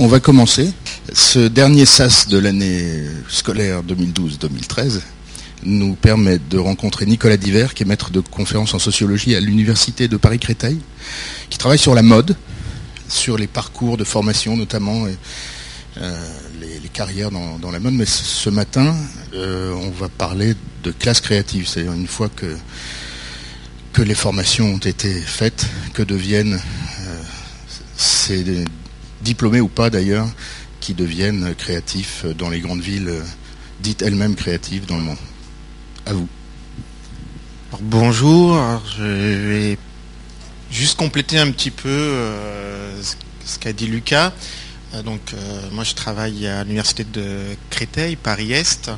on va commencer. Ce dernier SAS de l'année scolaire 2012-2013 nous permet de rencontrer Nicolas Diver, qui est maître de conférence en sociologie à l'Université de Paris-Créteil, qui travaille sur la mode, sur les parcours de formation notamment, euh, les, carrières dans, la mode. Mais ce matin, euh, on va parler de classe créative, c'est-à-dire une fois que, que les formations ont été faites, que deviennent euh, ces diplômés ou pas d'ailleurs, qui deviennent créatifs dans les grandes villes dites elles-mêmes créatives dans le monde. À vous. bonjour, je vais juste compléter un petit peu euh, ce qu'a dit Lucas. Euh, donc, euh, moi, je travaille à l'université de Créteil, Paris-Est,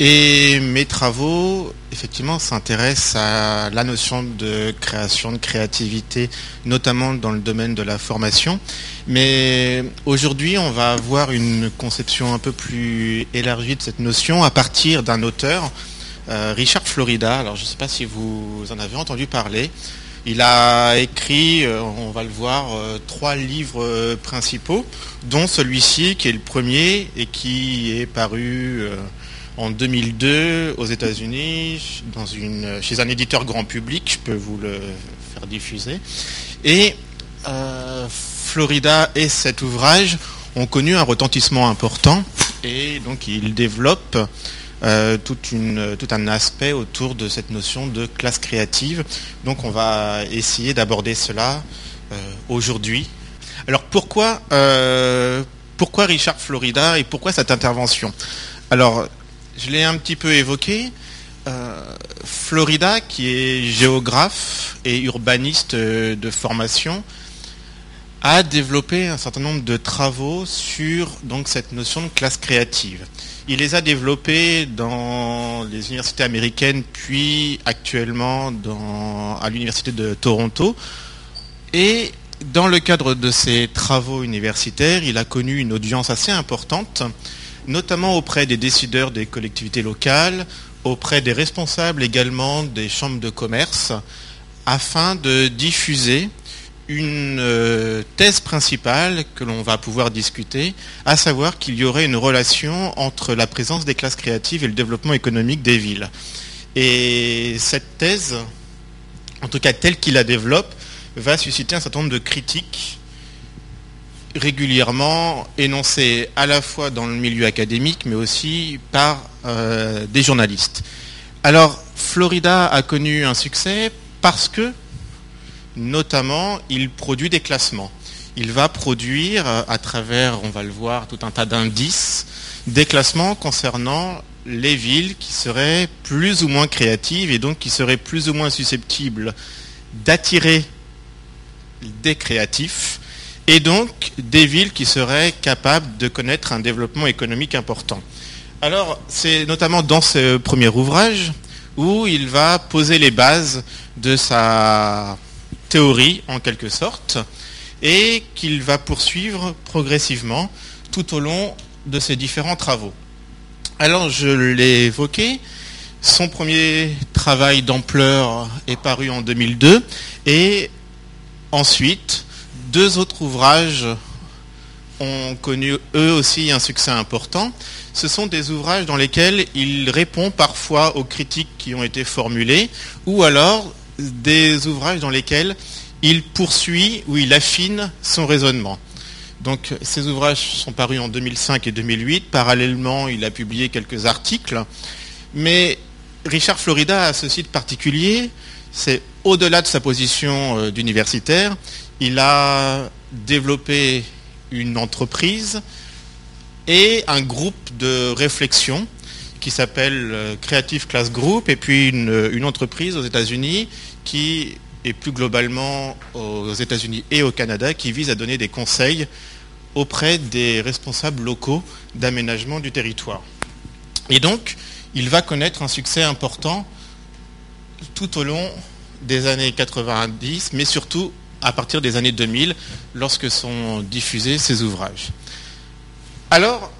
et mes travaux, effectivement, s'intéressent à la notion de création, de créativité, notamment dans le domaine de la formation. Mais aujourd'hui, on va avoir une conception un peu plus élargie de cette notion à partir d'un auteur, Richard Florida. Alors, je ne sais pas si vous en avez entendu parler. Il a écrit, euh, on va le voir, euh, trois livres euh, principaux, dont celui-ci qui est le premier et qui est paru en 2002 aux États-Unis chez un éditeur grand public. Je peux vous le faire diffuser. Et Florida et cet ouvrage ont connu un retentissement important et donc il développe euh, tout, un aspect autour de cette notion de classe créative. Donc on va essayer d'aborder cela euh, aujourd'hui. Alors pourquoi, euh, pourquoi Richard Florida et pourquoi cette intervention? Alors je l'ai un petit peu évoqué. Florida, qui est géographe et urbaniste de formation, a développé un certain nombre de travaux sur cette notion de classe créative. Il les a développés dans les universités américaines, puis actuellement à l'université de Toronto. Et dans le cadre de ses travaux universitaires, il a connu une audience assez importante, notamment auprès des décideurs des collectivités locales, auprès des responsables également des chambres de commerce, afin de diffuser une euh, thèse principale que l'on va pouvoir discuter, à savoir qu'il y aurait une relation entre la présence des classes créatives et le développement économique des villes. Et cette thèse, en tout cas telle qu'il la développe, va susciter un certain nombre de critiques régulièrement énoncées à la fois dans le milieu académique, mais aussi par euh, des journalistes. Alors, Florida a connu un succès parce que Notamment, il produit des classements. Il va produire, euh, à travers, on va le voir, tout un tas d'indices, des classements concernant les villes qui seraient plus ou moins créatives et donc qui seraient plus ou moins susceptibles d'attirer des créatifs et donc des villes qui seraient capables de connaître un développement économique important. Alors, c'est notamment dans ce premier ouvrage où il va poser les bases de sa théorie en quelque sorte, et qu'il va poursuivre progressivement tout au long de ses différents travaux. Alors je l'ai évoqué, son premier travail d'ampleur est paru en 2002 et ensuite deux autres ouvrages ont connu eux aussi un succès important. Ce sont des ouvrages dans lesquels il répond parfois aux critiques qui ont été formulées ou alors des ouvrages dans lesquels il poursuit ou il affine son raisonnement. Donc ces ouvrages sont parus en 2005 et 2008. Parallèlement, il a publié quelques articles. Mais Richard Florida a ce site particulier, c'est au-delà de sa position euh, d'universitaire, il a développé une entreprise et un groupe de réflexion qui s'appelle euh, Creative Class Group, et puis une, entreprise aux États-Unis qui et plus globalement aux États-Unis et au Canada, qui vise à donner des conseils auprès des responsables locaux d'aménagement du territoire. Et donc, il va connaître un succès important tout au long des années 90, mais surtout à partir des années 2000, lorsque sont diffusés ses ouvrages. Alors,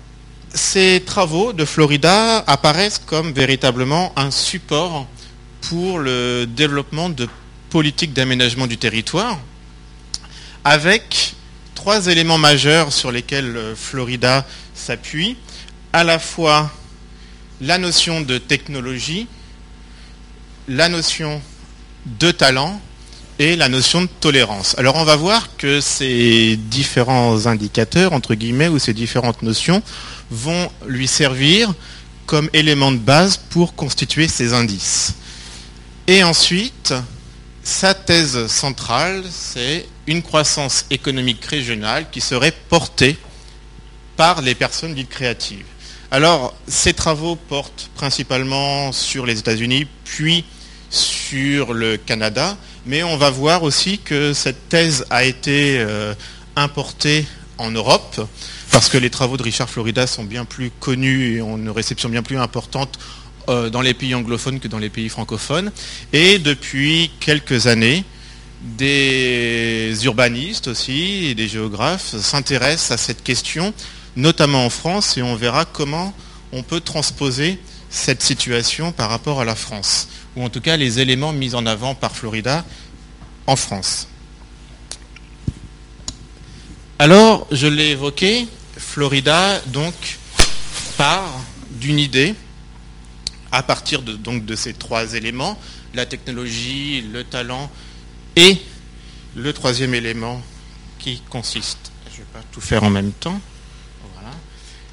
ces travaux de Florida apparaissent comme véritablement un support pour le développement de politiques d'aménagement du territoire, avec trois éléments majeurs sur lesquels euh, Florida s'appuie, à la fois la notion de technologie, la notion de talent et la notion de tolérance. Alors on va voir que ces différents indicateurs, entre guillemets, ou ces différentes notions vont lui servir comme élément de base pour constituer ces indices. Et ensuite, sa thèse centrale, c'est une croissance économique régionale qui serait portée par les personnes dites créatives. Alors, ces travaux portent principalement sur les États-Unis, puis sur le Canada, mais on va voir aussi que cette thèse a été euh, importée en Europe, parce que les travaux de Richard Florida sont bien plus connus et ont une réception bien plus importante euh, dans les pays anglophones que dans les pays francophones. Et depuis quelques années, des urbanistes aussi et des géographes s'intéressent à cette question, notamment en France, et on verra comment on peut transposer cette situation par rapport à la France, ou en tout cas les éléments mis en avant par Florida en France. Alors, je l'ai évoqué, Florida donc part d'une idée à partir de, donc, de ces trois éléments, la technologie, le talent et le troisième élément qui consiste, je ne vais pas tout faire en même temps,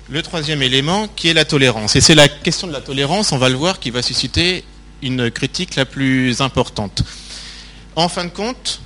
le troisième élément qui est la tolérance. Et c'est la question de la tolérance, on va le voir, qui va susciter une critique la plus importante. En fin de compte,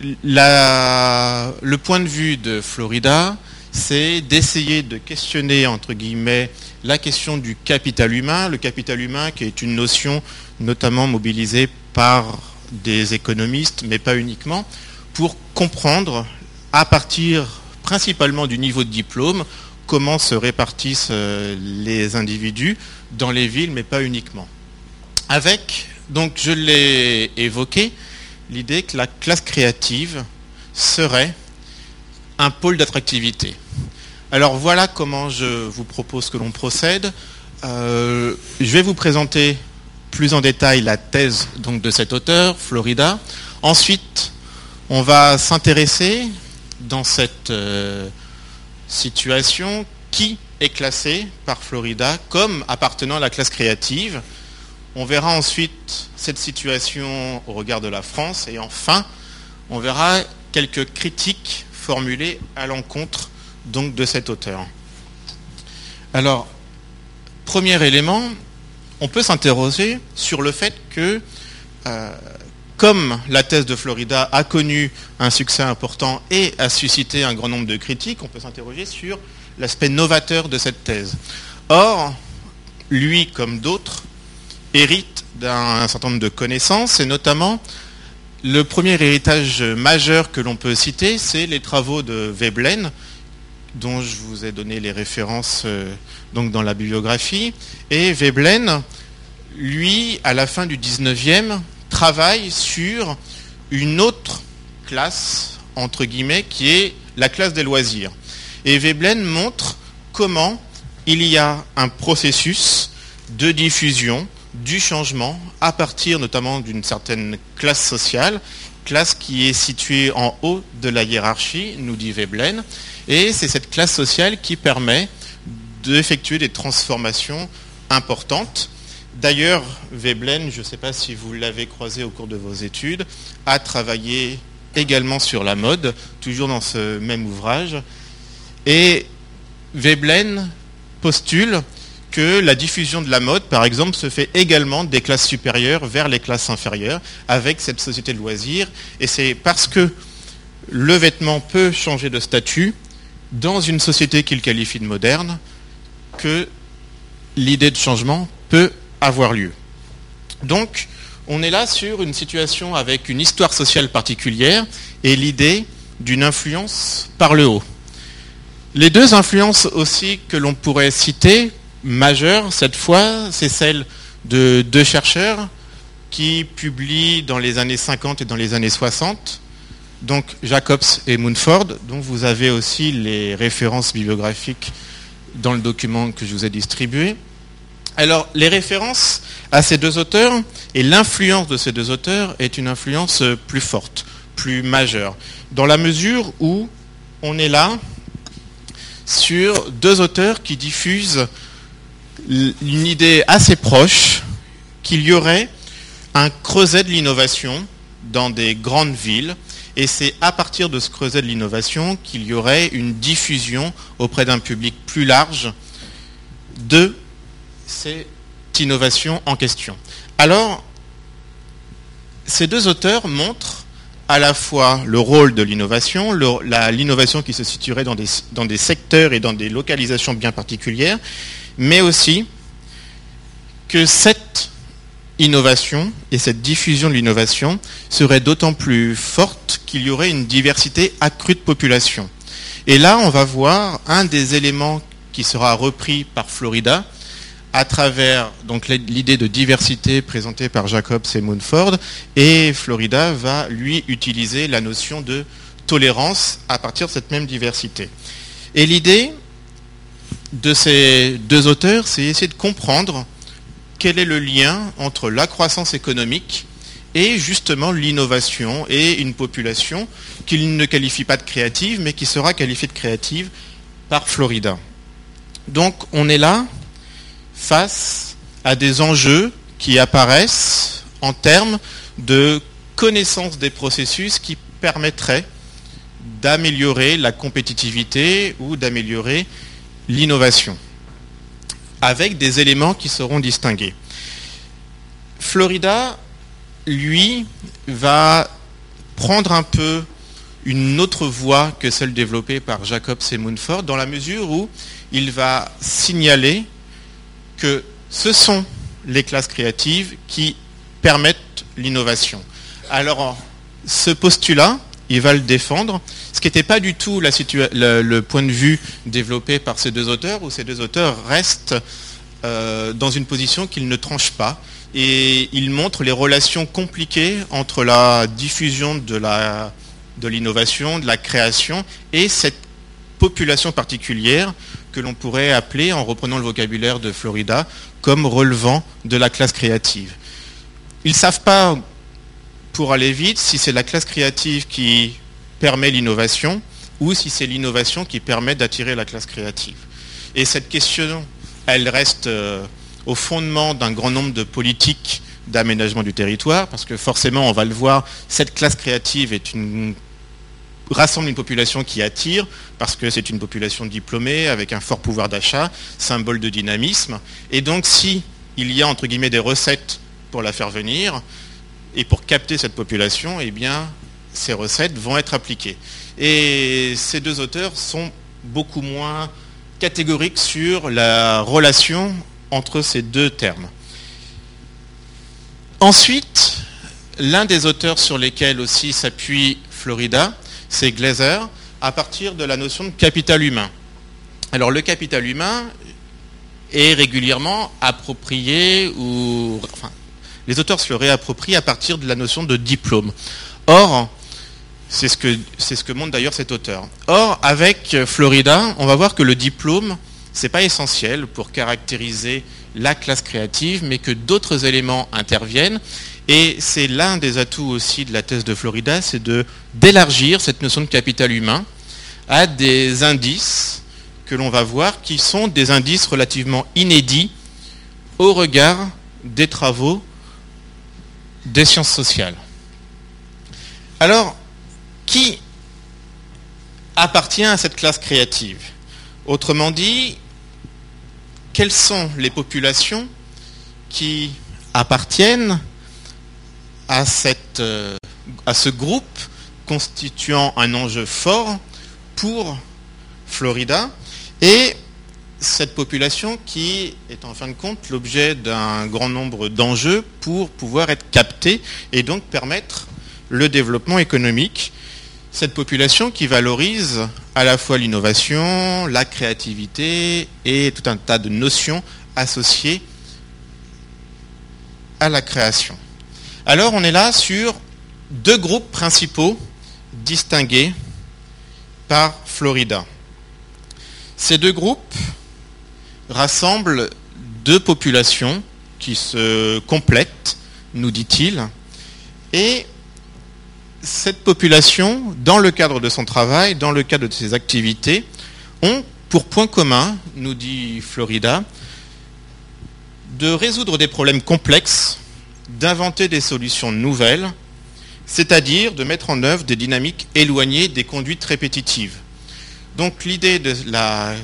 le point de vue de Florida, c'est d'essayer de questionner, entre guillemets, la question du capital humain, le capital humain qui est une notion notamment mobilisée par des économistes, mais pas uniquement, pour comprendre, à partir principalement du niveau de diplôme, comment se répartissent euh, les individus dans les villes, mais pas uniquement. Avec, donc je l'ai évoqué, l'idée que la classe créative serait un pôle d'attractivité. Alors voilà comment je vous propose que l'on procède. Euh, je vais vous présenter plus en détail la thèse donc, de cet auteur, Florida. Ensuite, on va s'intéresser dans cette euh, situation qui est classé par Florida comme appartenant à la classe créative. On verra ensuite cette situation au regard de la France et enfin, on verra quelques critiques formulées à l'encontre donc de cet auteur. Alors, premier élément, on peut s'interroger sur le fait que, euh, comme la thèse de Florida a connu un succès important et a suscité un grand nombre de critiques, on peut s'interroger sur l'aspect novateur de cette thèse. Or, lui, comme d'autres, hérite d'un certain nombre de connaissances, et notamment le premier héritage majeur que l'on peut citer, c'est les travaux de Veblen, dont je vous ai donné les références euh, donc dans la bibliographie. Et Veblen, lui, à la fin du 19e, travaille sur une autre classe, entre guillemets, qui est la classe des loisirs. Et Veblen montre comment il y a un processus de diffusion du changement à partir notamment d'une certaine classe sociale, classe qui est située en haut de la hiérarchie, nous dit Veblen, et c'est cette classe sociale qui permet d'effectuer des transformations importantes. D'ailleurs, Veblen, je ne sais pas si vous l'avez croisé au cours de vos études, a travaillé également sur la mode, toujours dans ce même ouvrage. Et Veblen postule que la diffusion de la mode, par exemple, se fait également des classes supérieures vers les classes inférieures avec cette société de loisirs. Et c'est parce que le vêtement peut changer de statut dans une société qu'il qualifie de moderne que l'idée de changement peut avoir lieu. Donc, on est là sur une situation avec une histoire sociale particulière et l'idée d'une influence par le haut. Les deux influences aussi que l'on pourrait citer, majeures cette fois, c'est celle de deux chercheurs qui publient dans les années 50 et dans les années 60 donc Jacobs et Moonford, dont vous avez aussi les références bibliographiques dans le document que je vous ai distribué. Alors, les références à ces deux auteurs et l'influence de ces deux auteurs est une influence plus forte, plus majeure, dans la mesure où on est là sur deux auteurs qui diffusent une idée assez proche qu'il y aurait un creuset de l'innovation dans des grandes villes. Et c'est à partir de ce creuset de l'innovation qu'il y aurait une diffusion auprès d'un public plus large de cette innovation en question. Alors, ces deux auteurs montrent à la fois le rôle de l'innovation, l'innovation qui se situerait dans des, dans des secteurs et dans des localisations bien particulières, mais aussi que cette innovation et cette diffusion de l'innovation serait d'autant plus forte qu'il y aurait une diversité accrue de population. Et là, on va voir un des éléments qui sera repris par Florida, à travers donc l'idée de diversité présentée par Jacobs et Moonford, et Florida va lui utiliser la notion de tolérance à partir de cette même diversité. Et l'idée de ces deux auteurs, c'est essayer de comprendre quel est le lien entre la croissance économique et justement l'innovation et une population qu'il ne qualifie pas de créative, mais qui sera qualifiée de créative par Florida. Donc on est là face à des enjeux qui apparaissent en termes de connaissance des processus qui permettraient d'améliorer la compétitivité ou d'améliorer l'innovation, avec des éléments qui seront distingués. Florida, lui, va prendre un peu une autre voie que celle développée par Jacobs et Moonford, dans la mesure où il va signaler que ce sont les classes créatives qui permettent l'innovation. Alors, ce postulat, il va le défendre, ce qui n'était pas du tout le, point de vue développé par ces deux auteurs, où ces deux auteurs restent euh, dans une position qu'ils ne tranchent pas, et ils montrent les relations compliquées entre la diffusion de l'innovation, de la création, et cette population particulière que l'on pourrait appeler, en reprenant le vocabulaire de Florida, comme relevant de la classe créative. Ils ne savent pas, pour aller vite, si c'est la classe créative qui permet l'innovation ou si c'est l'innovation qui permet d'attirer la classe créative. Et cette question, elle reste euh, au fondement d'un grand nombre de politiques d'aménagement du territoire, parce que forcément, on va le voir, cette classe créative rassemble une population qui attire, parce que c'est une population diplômée, avec un fort pouvoir d'achat, symbole de dynamisme. Et donc si y a entre guillemets des recettes pour la faire venir, et pour capter cette population, eh bien ces recettes vont être appliquées. Et ces deux auteurs sont beaucoup moins catégoriques sur la relation entre ces deux termes. Ensuite, l'un des auteurs sur lesquels aussi s'appuie Florida, c'est Glaser, à partir de la notion de capital humain. Alors le capital humain est régulièrement approprié, ou enfin, les auteurs se le réapproprient à partir de la notion de diplôme. Or, c'est ce que, ce montre d'ailleurs cet auteur. Or, avec Florida, on va voir que le diplôme, n'est pas essentiel pour caractériser la classe créative, mais que d'autres éléments interviennent et c'est l'un des atouts aussi de la thèse de Florida, c'est d'élargir cette notion de capital humain à des indices que l'on va voir qui sont des indices relativement inédits au regard des travaux des sciences sociales. Alors, qui appartient à cette classe créative? Autrement dit, quelles sont les populations qui appartiennent à, euh, ce groupe constituant un enjeu fort pour Florida cette population qui est en fin de compte l'objet d'un grand nombre d'enjeux pour pouvoir être captée et donc permettre le développement économique. Cette population qui valorise à la fois l'innovation, la créativité et tout un tas de notions associées à la création. Alors on est là sur deux groupes principaux distingués par Florida. Ces deux groupes rassemblent deux populations qui se complètent, nous dit-il, et cette population, dans le cadre de son travail, dans le cadre de ses activités, ont pour point commun, nous dit Florida, de résoudre des problèmes complexes, d'inventer des solutions nouvelles, c'est-à-dire de mettre en œuvre des dynamiques éloignées des conduites répétitives. Donc l'idée de la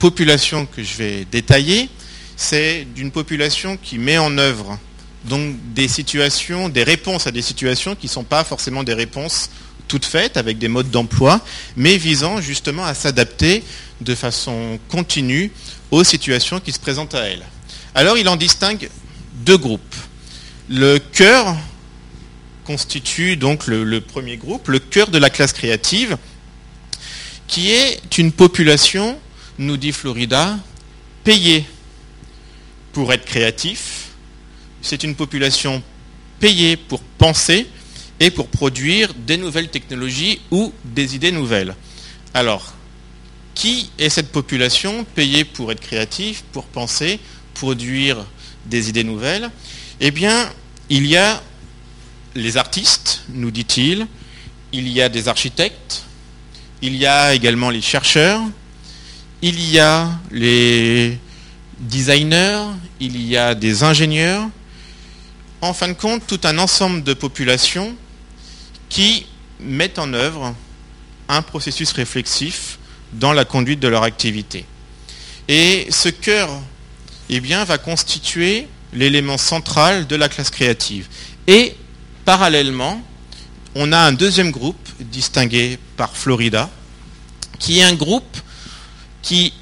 population que je vais détailler, c'est d'une population qui met en œuvre donc des situations, des réponses à des situations qui ne sont pas forcément des réponses toutes faites avec des modes d'emploi, mais visant justement à s'adapter de façon continue aux situations qui se présentent à elle. Alors il en distingue deux groupes. Le cœur constitue donc le, premier groupe, le cœur de la classe créative, qui est une population, nous dit Florida, payée pour être créatif. C'est une population payée pour penser et pour produire des nouvelles technologies ou des idées nouvelles. Alors, qui est cette population payée pour être créatif, pour penser, produire des idées nouvelles? Eh bien, il y a les artistes, nous dit-il, il y a des architectes, il y a également les chercheurs, il y a les designers, il y a des ingénieurs, en fin de compte, tout un ensemble de populations qui mettent en œuvre un processus réflexif dans la conduite de leur activité. Et ce cœur eh bien, va constituer l'élément central de la classe créative. Et parallèlement, on a un deuxième groupe distingué par Florida, qui est un groupe qui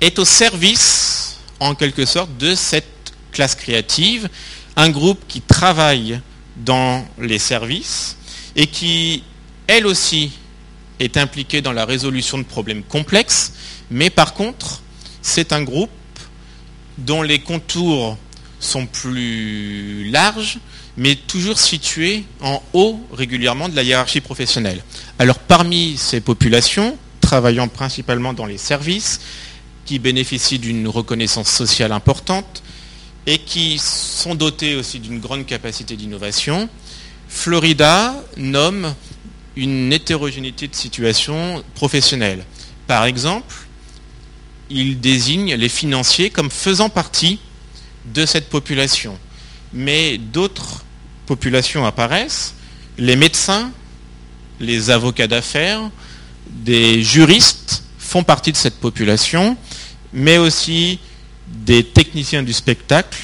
est au service, en quelque sorte, de cette classe créative, un groupe qui travaille dans les services et qui, elle aussi, est impliqué dans la résolution de problèmes complexes, mais par contre, c'est un groupe dont les contours sont plus larges, mais toujours situés en haut régulièrement de la hiérarchie professionnelle. Alors parmi ces populations, travaillant principalement dans les services, qui bénéficient d'une reconnaissance sociale importante et qui sont dotés aussi d'une grande capacité d'innovation, Florida nomme une hétérogénéité de situations professionnelles. Par exemple, il désigne les financiers comme faisant partie de cette population. Mais d'autres populations apparaissent, les médecins, les avocats d'affaires, des juristes font partie de cette population, mais aussi des techniciens du spectacle.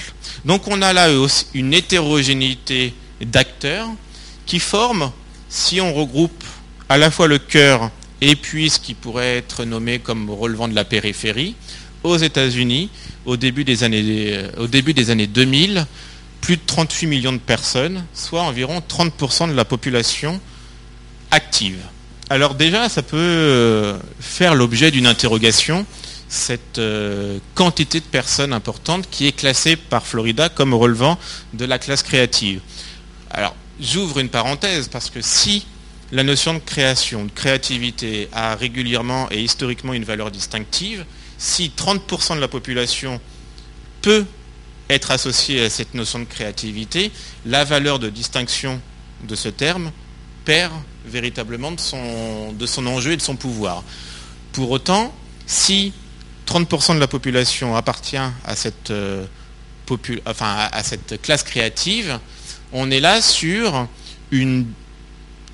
Donc on a là une hétérogénéité d'acteurs qui forment si on regroupe à la fois le cœur et puis ce qui pourrait être nommé comme relevant de la périphérie, aux États-Unis, au, début des années, euh, au début des années 2000, plus de 38 millions de personnes, soit environ 30% de la population active. Alors déjà, ça peut euh, faire l'objet d'une interrogation, cette euh, quantité de personnes importantes qui est classée par Florida comme relevant de la classe créative. Alors, j'ouvre une parenthèse parce que si la notion de création, de créativité a régulièrement et historiquement une valeur distinctive, si 30% de la population peut être associée à cette notion de créativité, la valeur de distinction de ce terme perd véritablement de son, enjeu et de son pouvoir. Pour autant, si 30% de la population appartient à cette, euh, à cette classe créative, on est là sur une,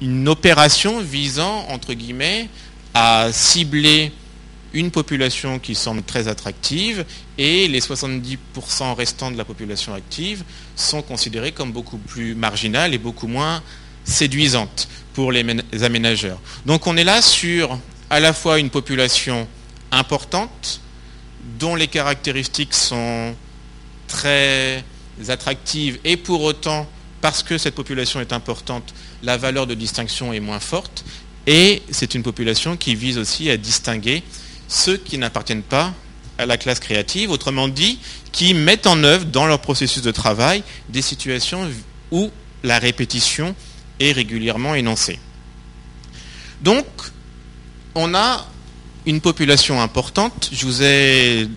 une opération visant, entre guillemets, à cibler une population qui semble très attractive et les 70% restants de la population active sont considérés comme beaucoup plus marginales et beaucoup moins séduisantes pour les aménageurs. Donc on est là sur à la fois une population importante dont les caractéristiques sont très attractives et pour autant parce que cette population est importante, la valeur de distinction est moins forte. Et c'est une population qui vise aussi à distinguer ceux qui n'appartiennent pas à la classe créative, autrement dit, qui mettent en œuvre dans leur processus de travail des situations où la répétition régulièrement énoncée. Donc, on a une population importante. Je vous ai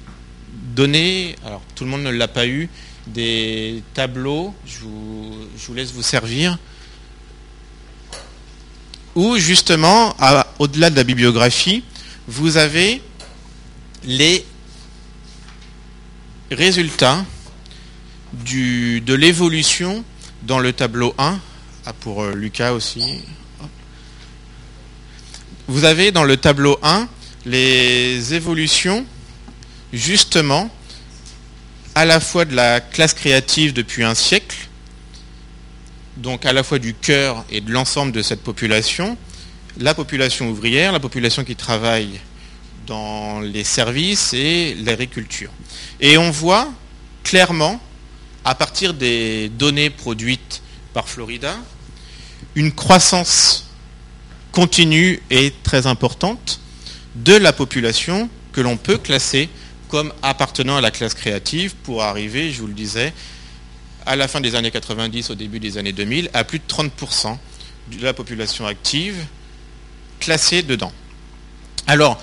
donné, alors tout le monde ne l'a pas eu, des tableaux. Je vous, laisse vous servir. où justement, au-delà de la bibliographie, vous avez les résultats de l'évolution dans le tableau 1, ah, pour euh, Lucas aussi. Vous avez dans le tableau 1 les évolutions justement à la fois de la classe créative depuis un siècle, donc à la fois du cœur et de l'ensemble de cette population, la population ouvrière, la population qui travaille dans les services et l'agriculture. Et on voit clairement, à partir des données produites par Florida, une croissance continue et très importante de la population que l'on peut classer comme appartenant à la classe créative pour arriver, je vous le disais, à la fin des années 90, au début des années 2000, à plus de 30% de la population active classée dedans. Alors,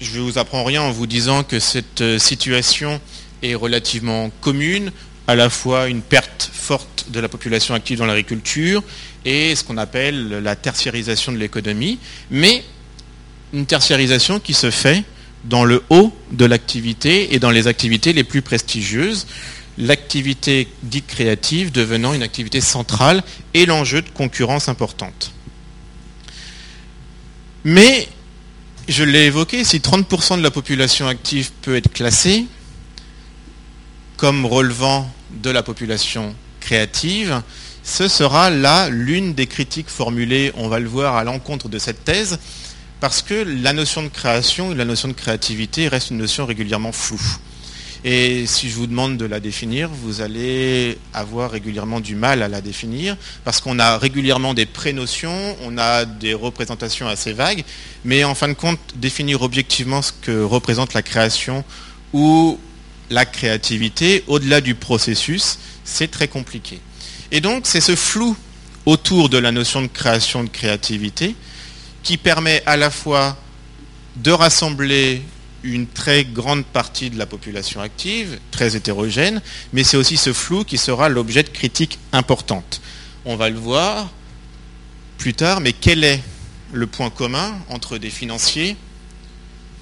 je ne vous apprends rien en vous disant que cette euh, situation est relativement commune, à la fois une perte forte de la population active dans l'agriculture et ce qu'on appelle la tertiarisation de l'économie, mais une tertiarisation qui se fait dans le haut de l'activité et dans les activités les plus prestigieuses, l'activité dite créative devenant une activité centrale et l'enjeu de concurrence importante. Mais, je l'ai évoqué, si 30% de la population active peut être classée comme relevant de la population créative, ce sera là l'une des critiques formulées, on va le voir, à l'encontre de cette thèse, parce que la notion de création et la notion de créativité reste une notion régulièrement floue. Et si je vous demande de la définir, vous allez avoir régulièrement du mal à la définir, parce qu'on a régulièrement des pré-notions, on a des représentations assez vagues, mais en fin de compte, définir objectivement ce que représente la création ou la créativité, au-delà du processus, c'est très compliqué. Et donc, c'est ce flou autour de la notion de création, de créativité, qui permet à la fois de rassembler une très grande partie de la population active, très hétérogène, mais c'est aussi ce flou qui sera l'objet de critiques importantes. On va le voir plus tard, mais quel est le point commun entre des financiers,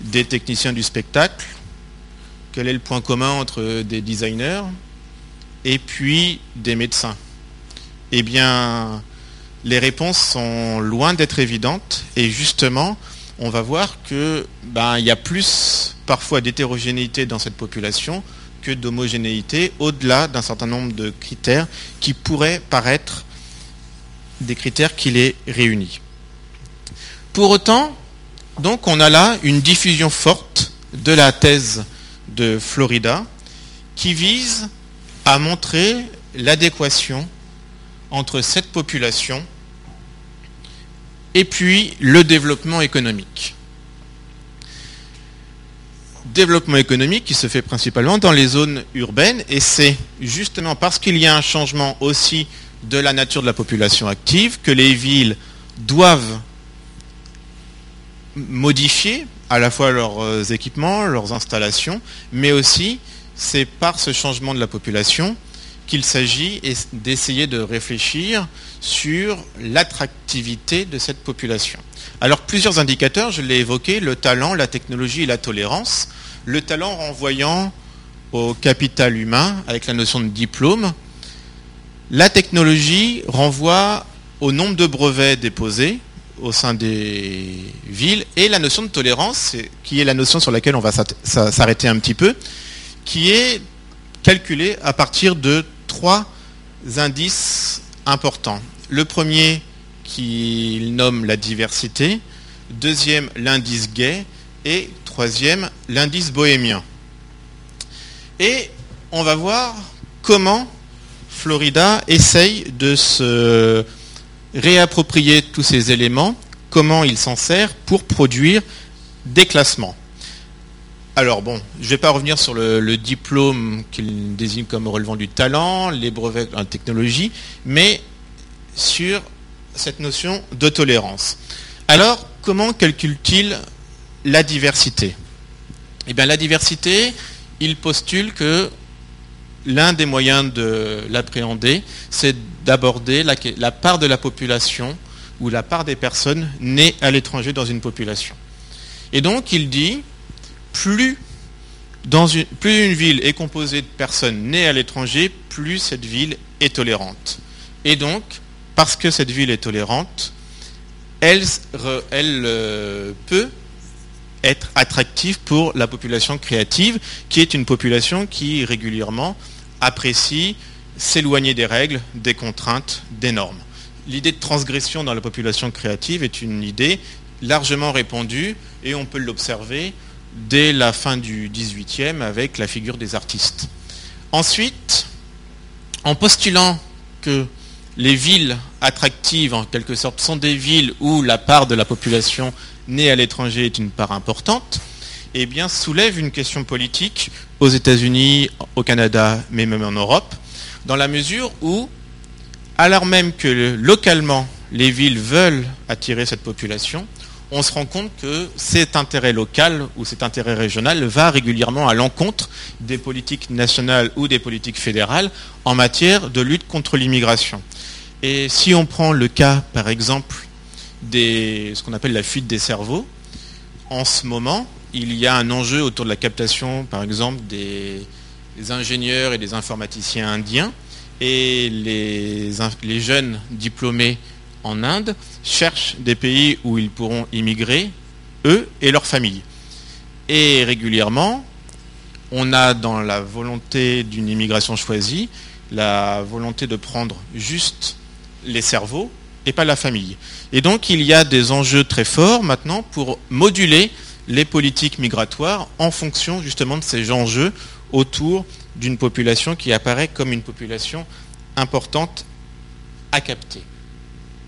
des techniciens du spectacle, quel est le point commun entre des designers et puis des médecins? Eh bien, les réponses sont loin d'être évidentes et justement, on va voir que ben, y a plus parfois d'hétérogénéité dans cette population que d'homogénéité au-delà d'un certain nombre de critères qui pourraient paraître des critères qui les réunissent. Pour autant, donc on a là une diffusion forte de la thèse de Florida qui vise à montrer l'adéquation entre cette population et puis le développement économique. Développement économique qui se fait principalement dans les zones urbaines et c'est justement parce qu'il y a un changement aussi de la nature de la population active que les villes doivent modifier à la fois leurs euh, équipements, leurs installations, mais aussi c'est par ce changement de la population qu'il s'agit d'essayer de réfléchir sur l'attractivité de cette population. Alors plusieurs indicateurs, je l'ai évoqué, le talent, la technologie et la tolérance. Le talent renvoyant au capital humain avec la notion de diplôme. La technologie renvoie au nombre de brevets déposés au sein des villes et la notion de tolérance, qui est la notion sur laquelle on va s'arrêter un petit peu, qui est calculée à partir de trois indices importants. Le premier qu'il nomme la diversité, deuxième l'indice gay et troisième l'indice bohémien. Et on va voir comment Florida essaye de se réapproprier tous ces éléments, comment il s'en sert pour produire des classements. Alors bon, je ne vais pas revenir sur le, diplôme qu'il désigne comme relevant du talent, les brevets en technologie, mais sur cette notion de tolérance. Alors, comment calcule-t-il la diversité? Eh bien, la diversité, il postule que l'un des moyens de l'appréhender, c'est d'aborder la, part de la population ou la part des personnes nées à l'étranger dans une population. Et donc il dit, plus, une, ville est composée de personnes nées à l'étranger, plus cette ville est tolérante. Et donc, parce que cette ville est tolérante, elle, elle euh, peut être attractive pour la population créative, qui est une population qui régulièrement apprécie s'éloigner des règles, des contraintes, des normes. L'idée de transgression dans la population créative est une idée largement répandue et on peut l'observer dès la fin du XVIIIe avec la figure des artistes. Ensuite, en postulant que les villes attractives, en quelque sorte, sont des villes où la part de la population née à l'étranger est une part importante, eh bien, soulève une question politique aux États-Unis, au Canada, mais même en Europe, dans la mesure où, alors même que localement, les villes veulent attirer cette population, on se rend compte que cet intérêt local ou cet intérêt régional va régulièrement à l'encontre des politiques nationales ou des politiques fédérales en matière de lutte contre l'immigration. Et si on prend le cas, par exemple, de ce qu'on appelle la fuite des cerveaux, en ce moment, il y a un enjeu autour de la captation, par exemple, des, ingénieurs et des informaticiens indiens. Et les, les jeunes diplômés en Inde cherchent des pays où ils pourront immigrer, eux et leurs familles. Et régulièrement, on a dans la volonté d'une immigration choisie, la volonté de prendre juste les cerveaux et pas la famille. Et donc il y a des enjeux très forts maintenant pour moduler les politiques migratoires en fonction justement de ces enjeux autour d'une population qui apparaît comme une population importante à capter.